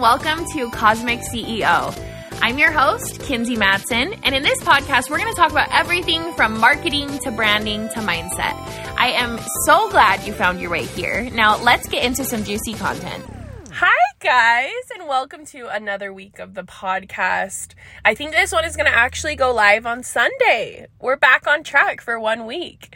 welcome to Cosmic CEO. I'm your host, Kinsey Machos, and in this podcast, we're going to talk about everything from marketing to branding to mindset. I am so glad you found your way here. Now, let's get into some juicy content. Hi, guys, and welcome to another week of the podcast. I think this one is going to actually go live on Sunday. We're back on track for one week.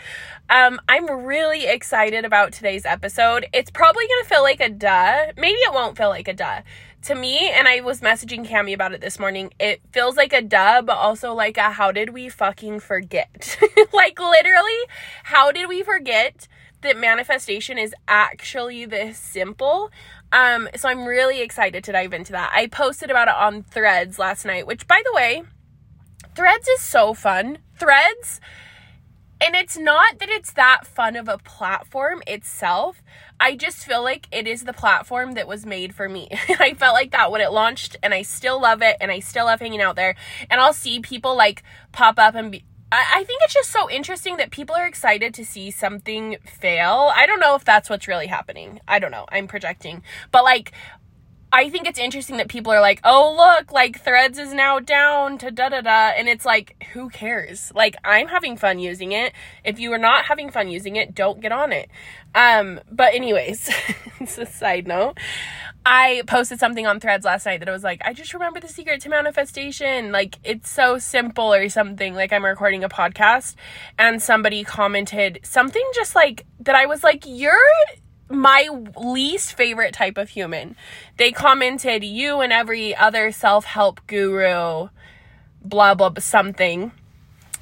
Um, I'm really excited about today's episode. It's probably going to feel like a duh. Maybe it won't feel like a duh. To me, and I was messaging Cami about it this morning, it feels like a duh, but also like a how did we fucking forget? like, literally, how did we forget? that manifestation is actually this simple. Um, so I'm really excited to dive into that. I posted about it on Threads last night, which by the way, Threads is so fun. Threads and it's not that it's that fun of a platform itself. I just feel like it is the platform that was made for me. I felt like that when it launched, and I still love it, and I still love hanging out there. And I'll see people like pop up and be, I, think it's just so interesting that people are excited to see something fail. I don't know if that's what's really happening. I don't know. I'm projecting. But like I think it's interesting that people are like, oh, look, like threads is now down to da da da. And it's like, who cares? Like, I'm having fun using it. If you are not having fun using it, don't get on it. Um, but, anyways, it's a side note. I posted something on threads last night that I was like, I just remember the secret to manifestation. Like, it's so simple or something. Like, I'm recording a podcast and somebody commented something just like that I was like, you're my least favorite type of human. They commented, you and every other self help guru, blah, blah, blah, something.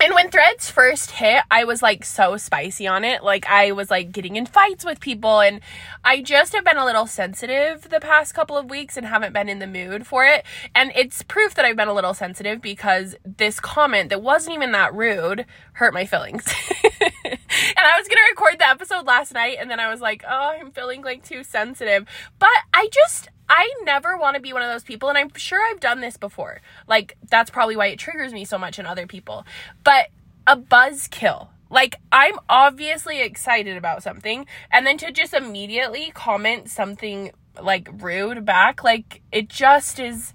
And when threads first hit, I was like so spicy on it. Like I was like getting in fights with people and I just have been a little sensitive the past couple of weeks and haven't been in the mood for it. And it's proof that I've been a little sensitive because this comment that wasn't even that rude hurt my feelings. and I was going to record the episode last night and then I was like, "Oh, I'm feeling like too sensitive." But I just I never want to be one of those people, and I'm sure I've done this before. Like, that's probably why it triggers me so much in other people. But a buzzkill. Like, I'm obviously excited about something, and then to just immediately comment something like rude back, like, it just is.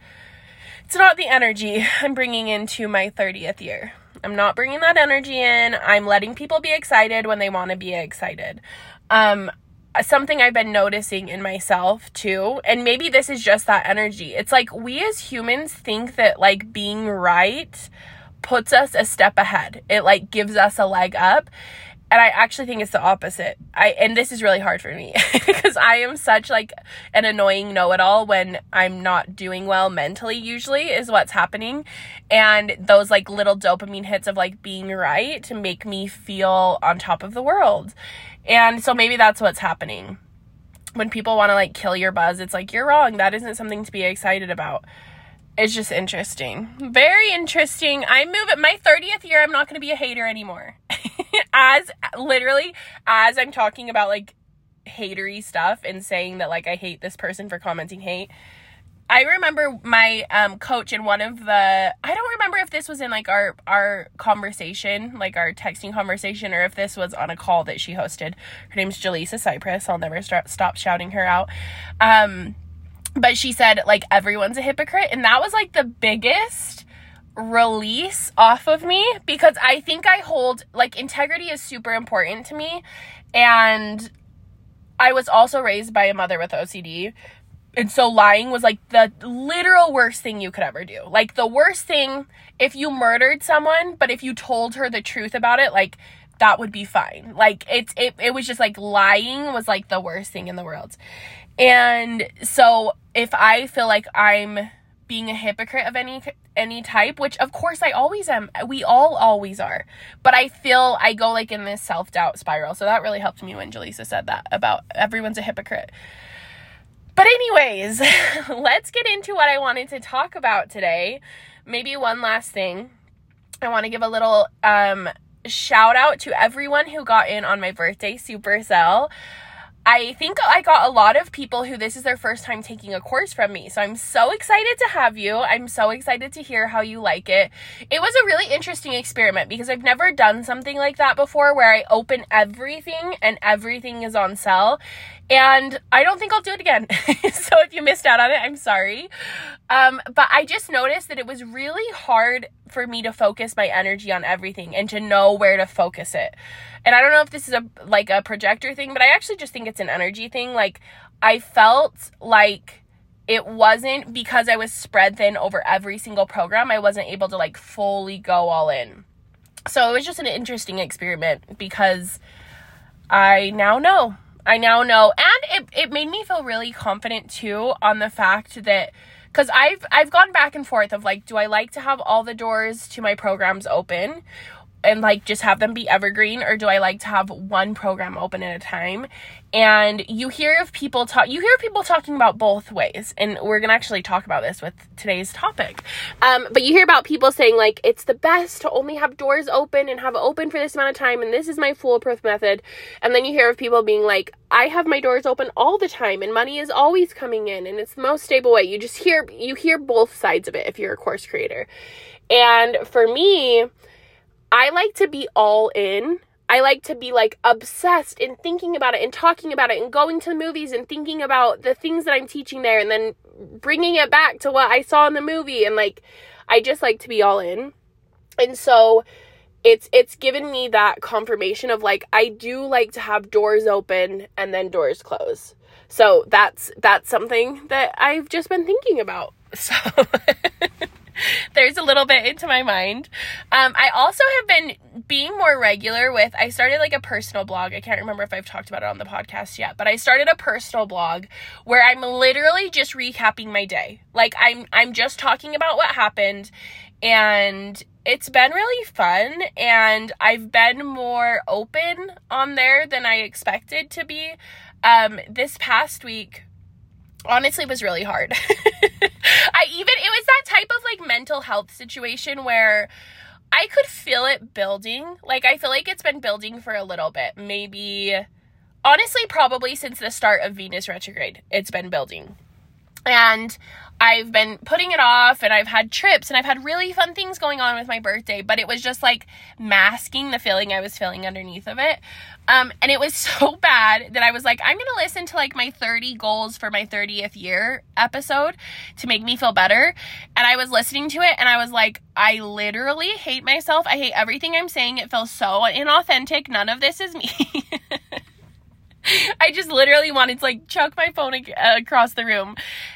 It's not the energy I'm bringing into my 30th year. I'm not bringing that energy in. I'm letting people be excited when they want to be excited. Um, something I've been noticing in myself too, and maybe this is just that energy. It's like we as humans think that like being right puts us a step ahead. It like gives us a leg up. And I actually think it's the opposite. I and this is really hard for me because I am such like an annoying know-it-all when I'm not doing well mentally usually is what's happening. And those like little dopamine hits of like being right to make me feel on top of the world. And so maybe that's what's happening. When people want to like kill your buzz, it's like, you're wrong. That isn't something to be excited about. It's just interesting. Very interesting. I move at my 30th year, I'm not going to be a hater anymore. as literally, as I'm talking about like hatery stuff and saying that like I hate this person for commenting hate, I remember my um, coach in one of the I don't remember if this was in like our our conversation, like our texting conversation, or if this was on a call that she hosted. Her name's Jaleesa Cypress. I'll never start, stop shouting her out. Um, but she said like everyone's a hypocrite, and that was like the biggest release off of me because I think I hold like integrity is super important to me, and I was also raised by a mother with OCD and so lying was like the literal worst thing you could ever do. Like the worst thing if you murdered someone, but if you told her the truth about it, like that would be fine. Like it's it it was just like lying was like the worst thing in the world. And so if I feel like I'm being a hypocrite of any any type, which of course I always am. We all always are. But I feel I go like in this self-doubt spiral. So that really helped me when Jaleesa said that about everyone's a hypocrite. But, anyways, let's get into what I wanted to talk about today. Maybe one last thing. I want to give a little um, shout out to everyone who got in on my birthday supercell. I think I got a lot of people who this is their first time taking a course from me. So I'm so excited to have you. I'm so excited to hear how you like it. It was a really interesting experiment because I've never done something like that before where I open everything and everything is on sale. And I don't think I'll do it again. so if you missed out on it, I'm sorry. Um, but I just noticed that it was really hard for me to focus my energy on everything and to know where to focus it. And I don't know if this is a like a projector thing, but I actually just think it's an energy thing. Like I felt like it wasn't because I was spread thin over every single program, I wasn't able to like fully go all in. So it was just an interesting experiment because I now know. I now know. And it, it made me feel really confident too on the fact that because I've I've gone back and forth of like, do I like to have all the doors to my programs open and like just have them be evergreen or do I like to have one program open at a time? And you hear of people talk you hear people talking about both ways. And we're going to actually talk about this with today's topic. Um, but you hear about people saying like it's the best to only have doors open and have open for this amount of time and this is my foolproof method. And then you hear of people being like I have my doors open all the time and money is always coming in and it's the most stable way. You just hear you hear both sides of it if you're a course creator. And for me, I like to be all in. I like to be like obsessed in thinking about it and talking about it and going to the movies and thinking about the things that I'm teaching there and then bringing it back to what I saw in the movie and like I just like to be all in. And so it's it's given me that confirmation of like I do like to have doors open and then doors close. So that's that's something that I've just been thinking about. So there's a little bit into my mind. Um, I also have been being more regular with, I started like a personal blog. I can't remember if I've talked about it on the podcast yet, but I started a personal blog where I'm literally just recapping my day. Like I'm, I'm just talking about what happened and it's been really fun and I've been more open on there than I expected to be. Um, this past week, honestly was really hard. I even it was that type of like mental health situation where I could feel it building. Like I feel like it's been building for a little bit. Maybe honestly probably since the start of Venus retrograde. It's been building. And I've been putting it off and I've had trips and I've had really fun things going on with my birthday, but it was just like masking the feeling I was feeling underneath of it. Um, and it was so bad that I was like, I'm going to listen to like my 30 goals for my 30th year episode to make me feel better. And I was listening to it and I was like, I literally hate myself. I hate everything I'm saying. It feels so inauthentic. None of this is me. I just literally wanted to like chuck my phone ac- uh, across the room.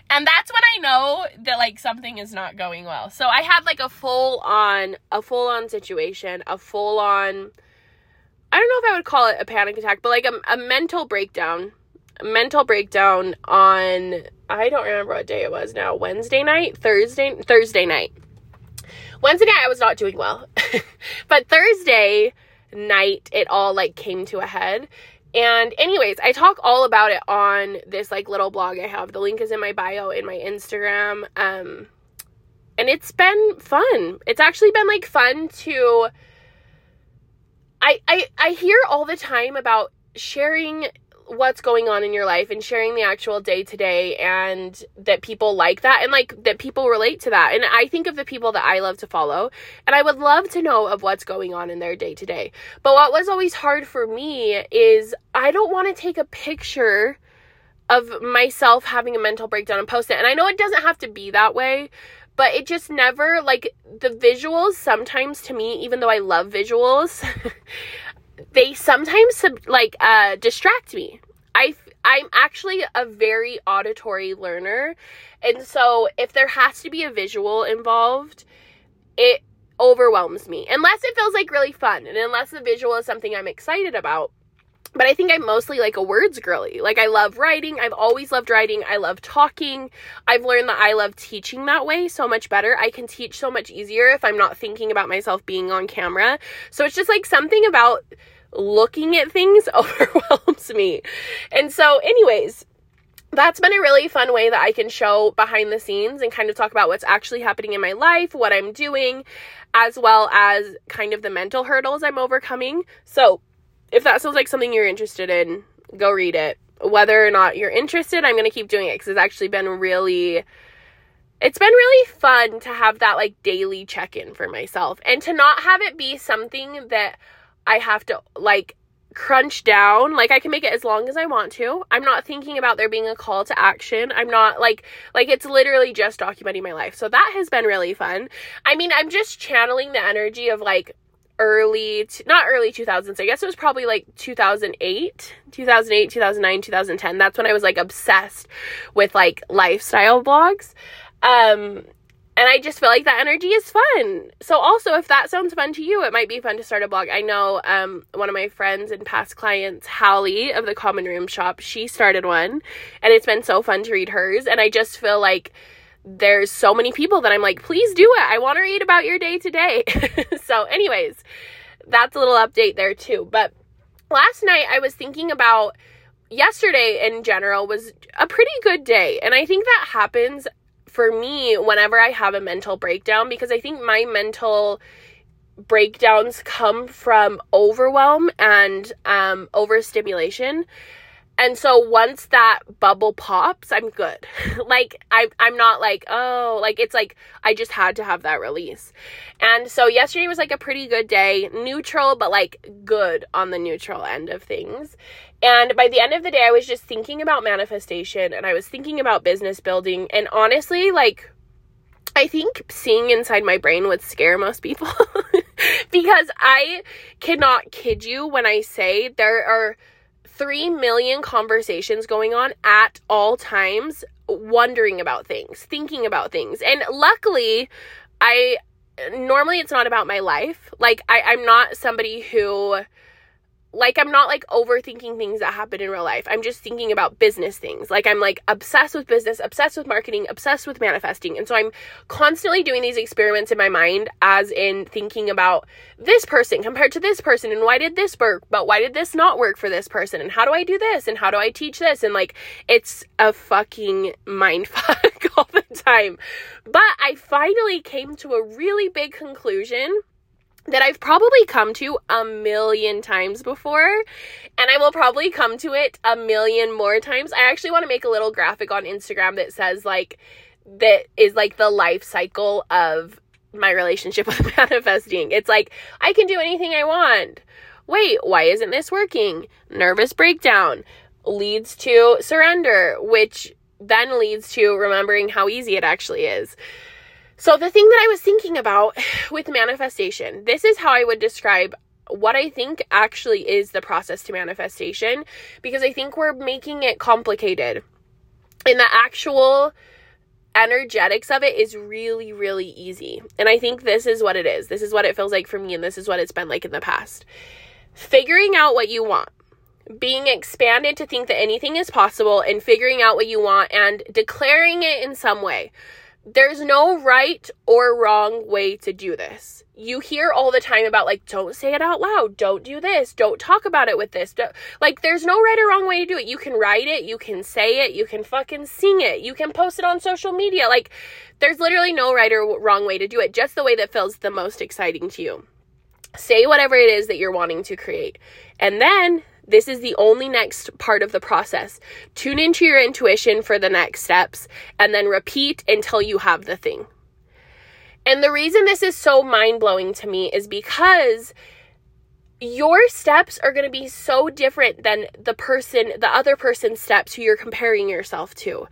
And that's when I know that like something is not going well. So I had like a full on a full on situation, a full on I don't know if I would call it a panic attack, but like a, a mental breakdown. A mental breakdown on I don't remember what day it was now. Wednesday night, Thursday Thursday night. Wednesday night I was not doing well. but Thursday night it all like came to a head and anyways, I talk all about it on this like little blog I have. The link is in my bio in my Instagram. Um and it's been fun. It's actually been like fun to I I I hear all the time about sharing what's going on in your life and sharing the actual day to day and that people like that and like that people relate to that. And I think of the people that I love to follow and I would love to know of what's going on in their day to day. But what was always hard for me is I don't want to take a picture of myself having a mental breakdown and post it. And I know it doesn't have to be that way, but it just never like the visuals sometimes to me even though I love visuals they sometimes like uh distract me. I I'm actually a very auditory learner. And so if there has to be a visual involved, it overwhelms me. Unless it feels like really fun and unless the visual is something I'm excited about. But I think I'm mostly like a words girly. Like I love writing. I've always loved writing. I love talking. I've learned that I love teaching that way so much better. I can teach so much easier if I'm not thinking about myself being on camera. So it's just like something about looking at things overwhelms me. And so, anyways, that's been a really fun way that I can show behind the scenes and kind of talk about what's actually happening in my life, what I'm doing, as well as kind of the mental hurdles I'm overcoming. So, if that sounds like something you're interested in, go read it. Whether or not you're interested, I'm going to keep doing it because it's actually been really it's been really fun to have that like daily check-in for myself and to not have it be something that I have to like crunch down. Like I can make it as long as I want to. I'm not thinking about there being a call to action. I'm not like like it's literally just documenting my life. So that has been really fun. I mean, I'm just channeling the energy of like early not early 2000s. I guess it was probably like 2008, 2008, 2009, 2010. That's when I was like obsessed with like lifestyle blogs. Um and I just feel like that energy is fun. So also if that sounds fun to you, it might be fun to start a blog. I know um, one of my friends and past clients, Hallie of the Common Room Shop, she started one and it's been so fun to read hers and I just feel like there's so many people that I'm like, please do it. I want to read about your day today. so anyways, that's a little update there too. But last night I was thinking about yesterday in general was a pretty good day. And I think that happens for me whenever I have a mental breakdown because I think my mental breakdowns come from overwhelm and um, overstimulation. And so once that bubble pops, I'm good. like I I'm not like, oh, like it's like I just had to have that release. And so yesterday was like a pretty good day, neutral but like good on the neutral end of things. And by the end of the day, I was just thinking about manifestation and I was thinking about business building and honestly, like I think seeing inside my brain would scare most people because I cannot kid you when I say there are 3 million conversations going on at all times, wondering about things, thinking about things. And luckily, I normally it's not about my life. Like, I, I'm not somebody who like I'm not like overthinking things that happen in real life. I'm just thinking about business things. Like I'm like obsessed with business, obsessed with marketing, obsessed with manifesting. And so I'm constantly doing these experiments in my mind as in thinking about this person compared to this person and why did this work, but why did this not work for this person and how do I do this and how do I teach this and like it's a fucking mind fuck all the time. But I finally came to a really big conclusion that I've probably come to a million times before, and I will probably come to it a million more times. I actually want to make a little graphic on Instagram that says, like, that is like the life cycle of my relationship with manifesting. It's like, I can do anything I want. Wait, why isn't this working? Nervous breakdown leads to surrender, which then leads to remembering how easy it actually is. So, the thing that I was thinking about with manifestation, this is how I would describe what I think actually is the process to manifestation because I think we're making it complicated. And the actual energetics of it is really, really easy. And I think this is what it is. This is what it feels like for me, and this is what it's been like in the past. Figuring out what you want being expanded to think that anything is possible and figuring out what you want and declaring it in some way there's no right or wrong way to do this. You hear all the time about like don't say it out loud, don't do this, don't talk about it with this. Don't, like there's no right or wrong way to do it. You can write it, you can say it, you can fucking sing it, you can post it on social media. Like there's literally no right or wrong way to do it, just the way that feels the most exciting to you. Say whatever it is that you're wanting to create. And then this is the only next part of the process. Tune into your intuition for the next steps and then repeat until you have the thing. And the reason this is so mind blowing to me is because your steps are going to be so different than the person, the other person's steps who you're comparing yourself to.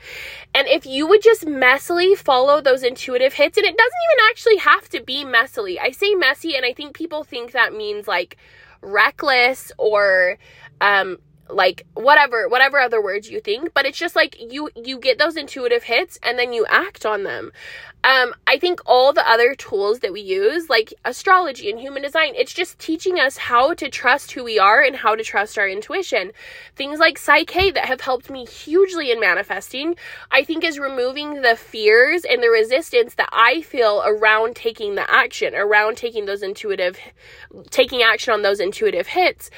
And if you would just messily follow those intuitive hits, and it doesn't even actually have to be messily. I say messy, and I think people think that means like reckless or um like whatever whatever other words you think but it's just like you you get those intuitive hits and then you act on them. Um i think all the other tools that we use like astrology and human design it's just teaching us how to trust who we are and how to trust our intuition. Things like PSYCH-K that have helped me hugely in manifesting i think is removing the fears and the resistance that i feel around taking the action around taking those intuitive taking action on those intuitive hits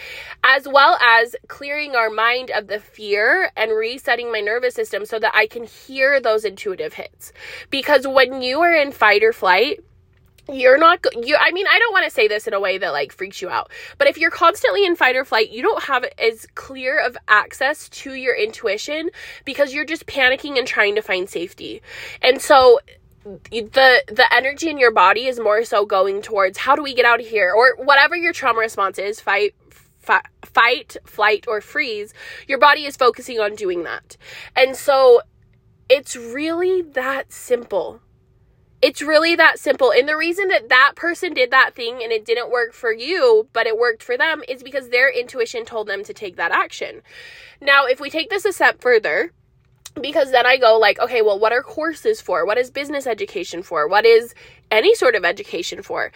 as well as clearing clearing our mind of the fear and resetting my nervous system so that I can hear those intuitive hits. Because when you are in fight or flight, you're not you I mean I don't want to say this in a way that like freaks you out but if you're constantly in fight or flight you don't have as clear of access to your intuition because you're just panicking and trying to find safety and so the the energy in your body is more so going towards how do we get out of here or whatever your trauma response is fight fi- fight, flight, or freeze, your body is focusing on doing that. And so it's really that simple. It's really that simple. And the reason that that person did that thing and it didn't work for you, but it worked for them is because their intuition told them to take that action. Now, if we take this a step further, because then I go like, okay, well, what are courses for? What is business education for? What is any sort of education for?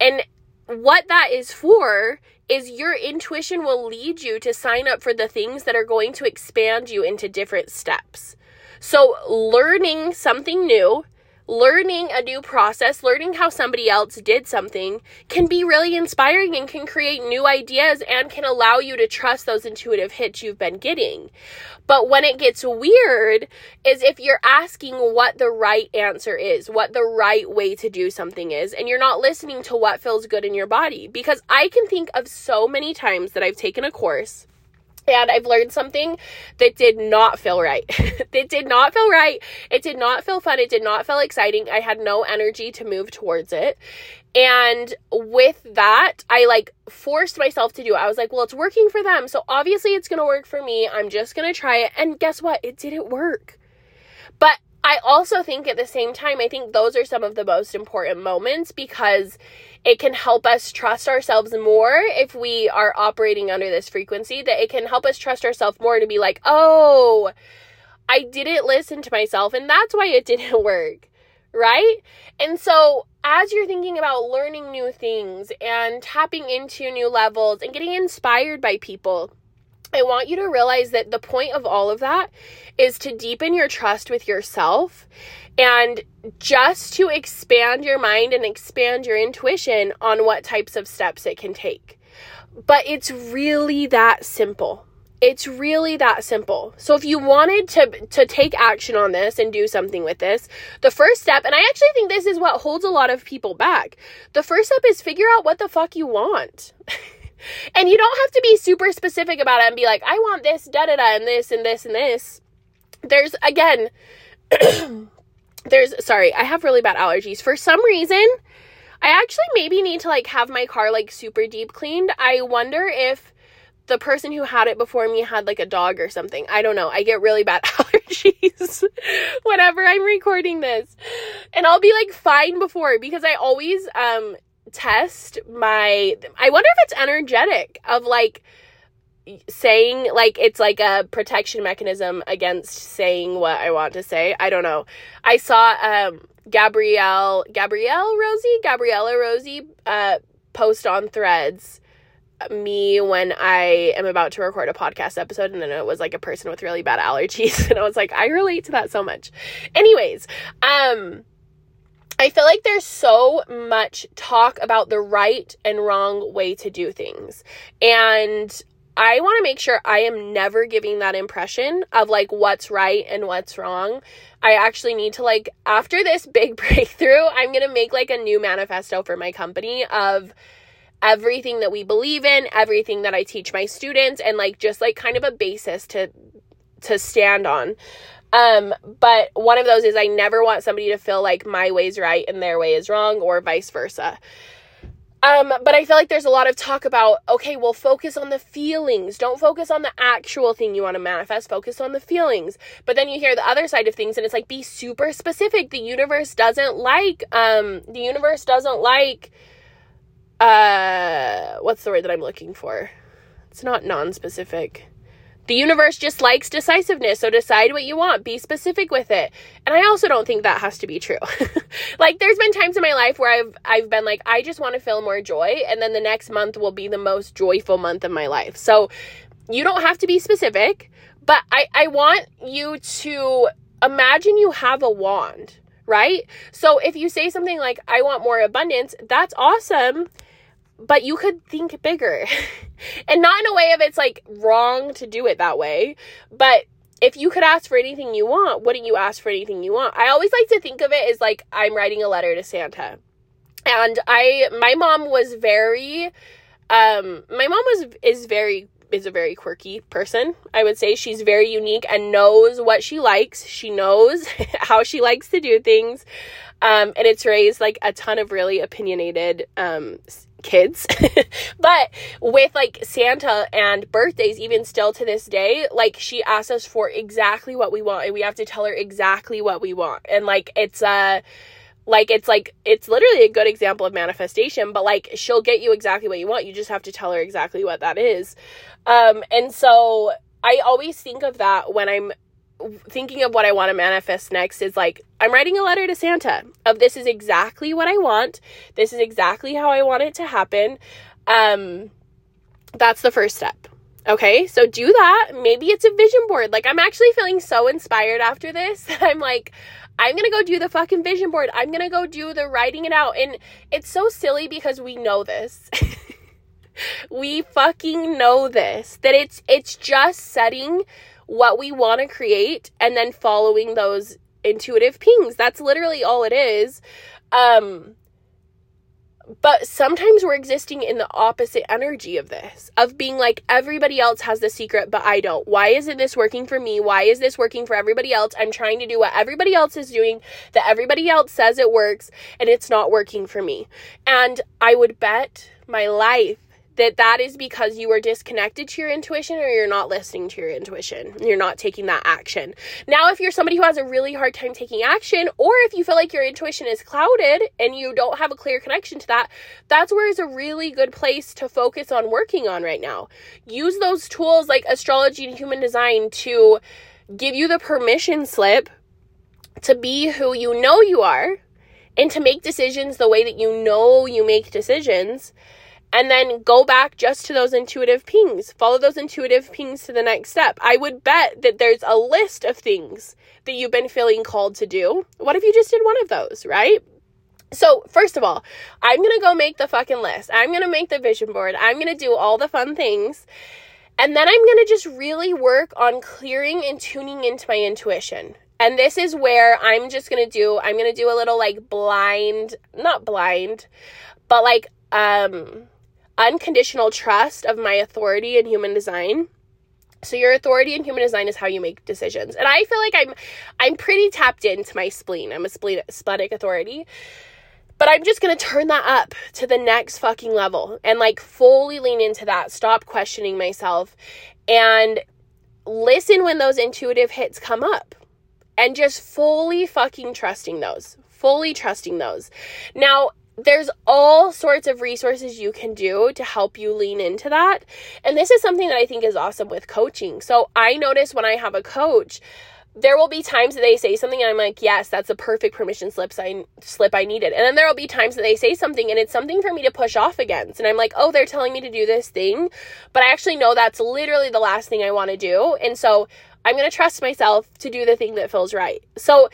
And what that is for is your intuition will lead you to sign up for the things that are going to expand you into different steps. So, learning something new learning a new process, learning how somebody else did something can be really inspiring and can create new ideas and can allow you to trust those intuitive hits you've been getting. But when it gets weird is if you're asking what the right answer is, what the right way to do something is, and you're not listening to what feels good in your body. Because I can think of so many times that I've taken a course and I've learned something that did not feel right. it did not feel right. It did not feel fun. It did not feel exciting. I had no energy to move towards it. And with that, I like forced myself to do it. I was like, well, it's working for them. So obviously it's going to work for me. I'm just going to try it. And guess what? It didn't work. But I also think at the same time, I think those are some of the most important moments because it can help us trust ourselves more if we are operating under this frequency, that it can help us trust ourselves more to be like, oh, I didn't listen to myself and that's why it didn't work, right? And so, as you're thinking about learning new things and tapping into new levels and getting inspired by people, I want you to realize that the point of all of that is to deepen your trust with yourself and just to expand your mind and expand your intuition on what types of steps it can take. But it's really that simple. It's really that simple. So if you wanted to to take action on this and do something with this, the first step, and I actually think this is what holds a lot of people back. The first step is figure out what the fuck you want. and you don't have to be super specific about it and be like, I want this, da da da, and this and this and this. There's again there's sorry, I have really bad allergies. For some reason, I actually maybe need to like have my car like super deep cleaned. I wonder if the person who had it before me had like a dog or something. I don't know. I get really bad allergies whenever I'm recording this. And I'll be like fine before because I always um test my I wonder if it's energetic of like saying like it's like a protection mechanism against saying what I want to say. I don't know. I saw um Gabrielle Gabrielle Rosie Gabriella Rosie uh post on threads me when I am about to record a podcast episode and then it was like a person with really bad allergies and I was like I relate to that so much. Anyways, um I feel like there's so much talk about the right and wrong way to do things. And I want to make sure I am never giving that impression of like what's right and what's wrong. I actually need to like after this big breakthrough, I'm going to make like a new manifesto for my company of everything that we believe in, everything that I teach my students and like just like kind of a basis to to stand on. Um but one of those is I never want somebody to feel like my way's right and their way is wrong or vice versa. Um, but I feel like there's a lot of talk about, okay, well, focus on the feelings. Don't focus on the actual thing you want to manifest. Focus on the feelings. But then you hear the other side of things and it's like, be super specific. The universe doesn't like, um, the universe doesn't like, uh, what's the word that I'm looking for? It's not non specific. The universe just likes decisiveness, so decide what you want, be specific with it. And I also don't think that has to be true. like there's been times in my life where I've I've been like I just want to feel more joy and then the next month will be the most joyful month of my life. So you don't have to be specific, but I I want you to imagine you have a wand, right? So if you say something like I want more abundance, that's awesome but you could think bigger. and not in a way of it's like wrong to do it that way, but if you could ask for anything you want, wouldn't you ask for anything you want? I always like to think of it as like I'm writing a letter to Santa. And I my mom was very um my mom was is very is a very quirky person. I would say she's very unique and knows what she likes. She knows how she likes to do things. Um, and it's raised like a ton of really opinionated um, kids. but with like Santa and birthdays, even still to this day, like she asks us for exactly what we want and we have to tell her exactly what we want. And like it's uh like it's like it's literally a good example of manifestation, but like she'll get you exactly what you want. You just have to tell her exactly what that is. Um and so I always think of that when I'm thinking of what I want to manifest next is like I'm writing a letter to Santa of this is exactly what I want. This is exactly how I want it to happen. Um that's the first step. Okay? So do that. Maybe it's a vision board. Like I'm actually feeling so inspired after this I'm like I'm to go do the fucking vision board. I'm to go do the writing it out. And it's so silly because we know this. we fucking know this that it's it's just setting what we want to create and then following those intuitive pings. That's literally all it is. Um, but sometimes we're existing in the opposite energy of this of being like everybody else has the secret but i don't why isn't this working for me why is this working for everybody else i'm trying to do what everybody else is doing that everybody else says it works and it's not working for me and i would bet my life that that is because you are disconnected to your intuition or you're not listening to your intuition. You're not taking that action. Now, if you're somebody who has a really hard time taking action, or if you feel like your intuition is clouded and you don't have a clear connection to that, that's where is a really good place to focus on working on right now. Use those tools like astrology and human design to give you the permission slip to be who you know you are and to make decisions the way that you know you make decisions and then go back just to those intuitive pings. Follow those intuitive pings to the next step. I would bet that there's a list of things that you've been feeling called to do. What if you just did one of those, right? So, first of all, I'm going to go make the fucking list. I'm going to make the vision board. I'm going to do all the fun things. And then I'm going to just really work on clearing and tuning into my intuition. And this is where I'm just going to do I'm going to do a little like blind, not blind, but like um unconditional trust of my authority in human design. So your authority in human design is how you make decisions. And I feel like I'm I'm pretty tapped into my spleen. I'm a spleen splenic authority. But I'm just going to turn that up to the next fucking level and like fully lean into that. Stop questioning myself and listen when those intuitive hits come up and just fully fucking trusting those. Fully trusting those. Now, there's all sorts of resources you can do to help you lean into that. And this is something that I think is awesome with coaching. So I notice when I have a coach, there will be times that they say something and I'm like, yes, that's a perfect permission slip I, slip I needed. And then there will be times that they say something and it's something for me to push off against. And I'm like, oh, they're telling me to do this thing. But I actually know that's literally the last thing I want to do. And so I'm going to trust myself to do the thing that feels right. So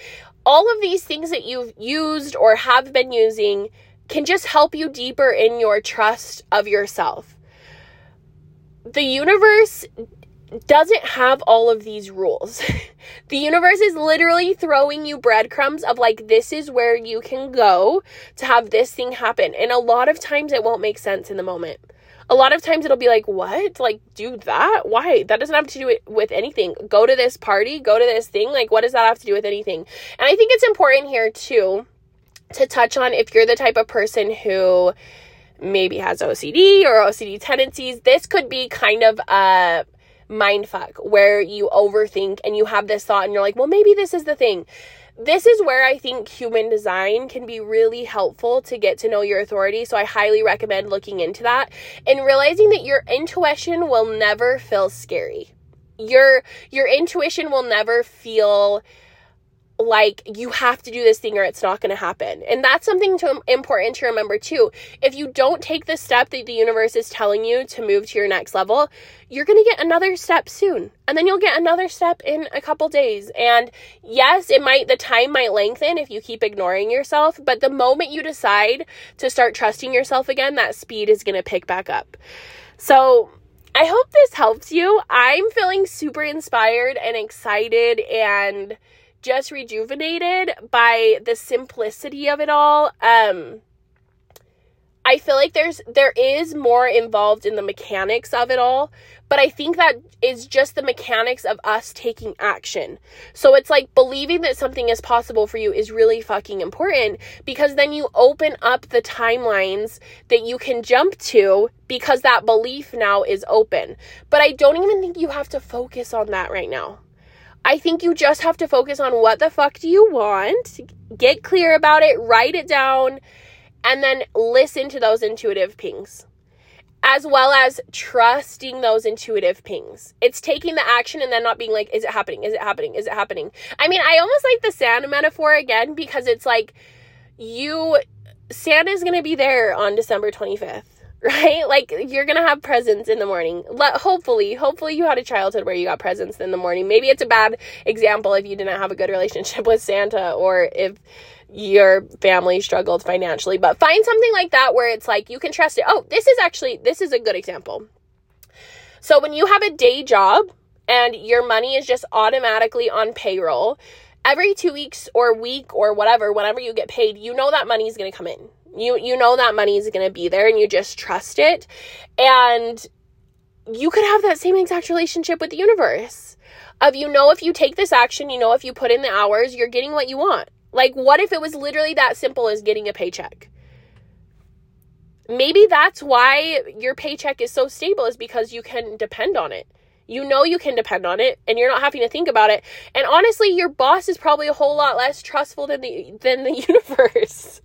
all of these things that you've used or have been using can just help you deeper in your trust of yourself. The universe doesn't have all of these rules. the universe is literally throwing you breadcrumbs of like, this is where you can go to have this thing happen. And a lot of times it won't make sense in the moment. A lot of times it'll be like, what? Like, do that? Why? That doesn't have to do it with anything. Go to this party, go to this thing. Like, what does that have to do with anything? And I think it's important here too to touch on if you're the type of person who maybe has OCD or OCD tendencies, this could be kind of a mind fuck where you overthink and you have this thought and you're like, well, maybe this is the thing. This is where I think human design can be really helpful to get to know your authority. So I highly recommend looking into that and realizing that your intuition will never feel scary. Your your intuition will never feel like you have to do this thing or it's not going to happen. And that's something to important to remember too. If you don't take the step that the universe is telling you to move to your next level, you're going to get another step soon. And then you'll get another step in a couple days. And yes, it might the time might lengthen if you keep ignoring yourself, but the moment you decide to start trusting yourself again, that speed is going to pick back up. So, I hope this helps you. I'm feeling super inspired and excited and just rejuvenated by the simplicity of it all. Um, I feel like there's there is more involved in the mechanics of it all, but I think that is just the mechanics of us taking action. So it's like believing that something is possible for you is really fucking important because then you open up the timelines that you can jump to because that belief now is open. But I don't even think you have to focus on that right now. I think you just have to focus on what the fuck do you want, get clear about it, write it down and then listen to those intuitive pings as well as trusting those intuitive pings. It's taking the action and then not being like, is it happening? Is it happening? Is it happening? I mean, I almost like the Santa metaphor again because it's like you, Santa's gonna be there on December 25th. Right? Like you're gonna have presents in the morning. Let, hopefully, hopefully you had a childhood where you got presents in the morning. Maybe it's a bad example if you didn't have a good relationship with Santa or if your family struggled financially, but find something like that where it's like you can trust it. Oh, this is actually this is a good example. So when you have a day job and your money is just automatically on payroll, every 2 weeks or week or whatever, whenever you get paid, you know that money is going to come in. You you know that money is going to be there and you just trust it. And you could have that same exact relationship with the universe. Of you know if you take this action, you know if you put in the hours, you're getting what you want. Like, what if it was literally that simple as getting a paycheck? Maybe that's why your paycheck is so stable, is because you can depend on it. You know you can depend on it and you're not having to think about it. And honestly, your boss is probably a whole lot less trustful than the than the universe.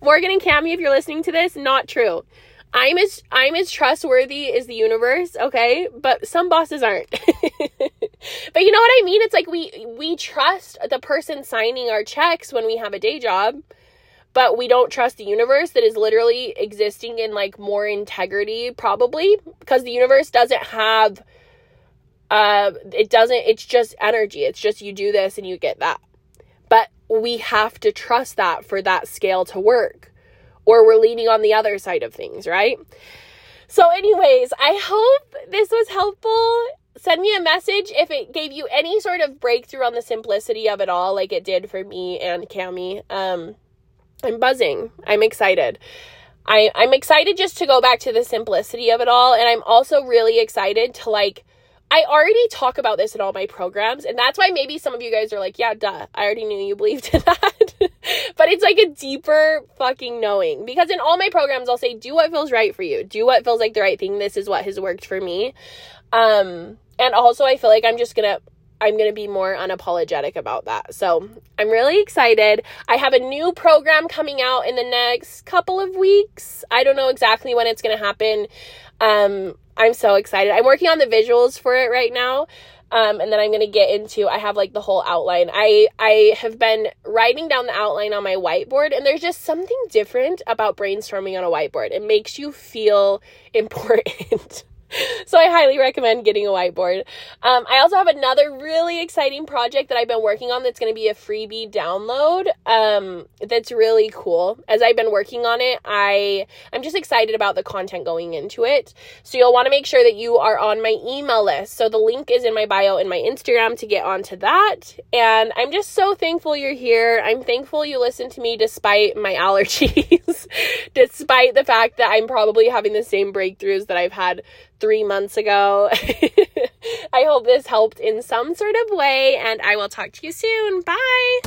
Morgan and Cami, if you're listening to this, not true. I'm as I'm as trustworthy as the universe, okay? But some bosses aren't. but you know what I mean? It's like we we trust the person signing our checks when we have a day job, but we don't trust the universe that is literally existing in like more integrity probably because the universe doesn't have uh it doesn't it's just energy. It's just you do this and you get that. We have to trust that for that scale to work or we're leaning on the other side of things, right? So, anyways, I hope this was helpful. Send me a message if it gave you any sort of breakthrough on the simplicity of it all, like it did for me and Cami. Um, I'm buzzing. I'm excited. I, I'm excited just to go back to the simplicity of it all. And I'm also really excited to like I already talk about this in all my programs, and that's why maybe some of you guys are like, yeah, duh, I already knew you believed in that. but it's like a deeper fucking knowing because in all my programs, I'll say, do what feels right for you, do what feels like the right thing. This is what has worked for me. Um, and also, I feel like I'm just gonna I'm going to be more unapologetic about that. So I'm really excited. I have a new program coming out in the next couple of weeks. I don't know exactly when it's going to happen. Um, I'm so excited. I'm working on the visuals for it right now. Um, and then I'm gonna get into I have like the whole outline. I I have been writing down the outline on my whiteboard, and there's just something different about brainstorming on a whiteboard. It makes you feel important so I highly recommend getting a whiteboard. Um, I also have another really exciting project that I've been working on that's going to be a freebie download. Um, that's really cool. As I've been working on it, I I'm just excited about the content going into it. So you'll want to make sure that you are on my email list. So the link is in my bio in my Instagram to get onto that. And I'm just so thankful you're here. I'm thankful you listen to me despite my allergies, despite the fact that I'm probably having the same breakthroughs that I've had three months ago. I hope this helped in some sort of way, and I will talk to you soon. Bye.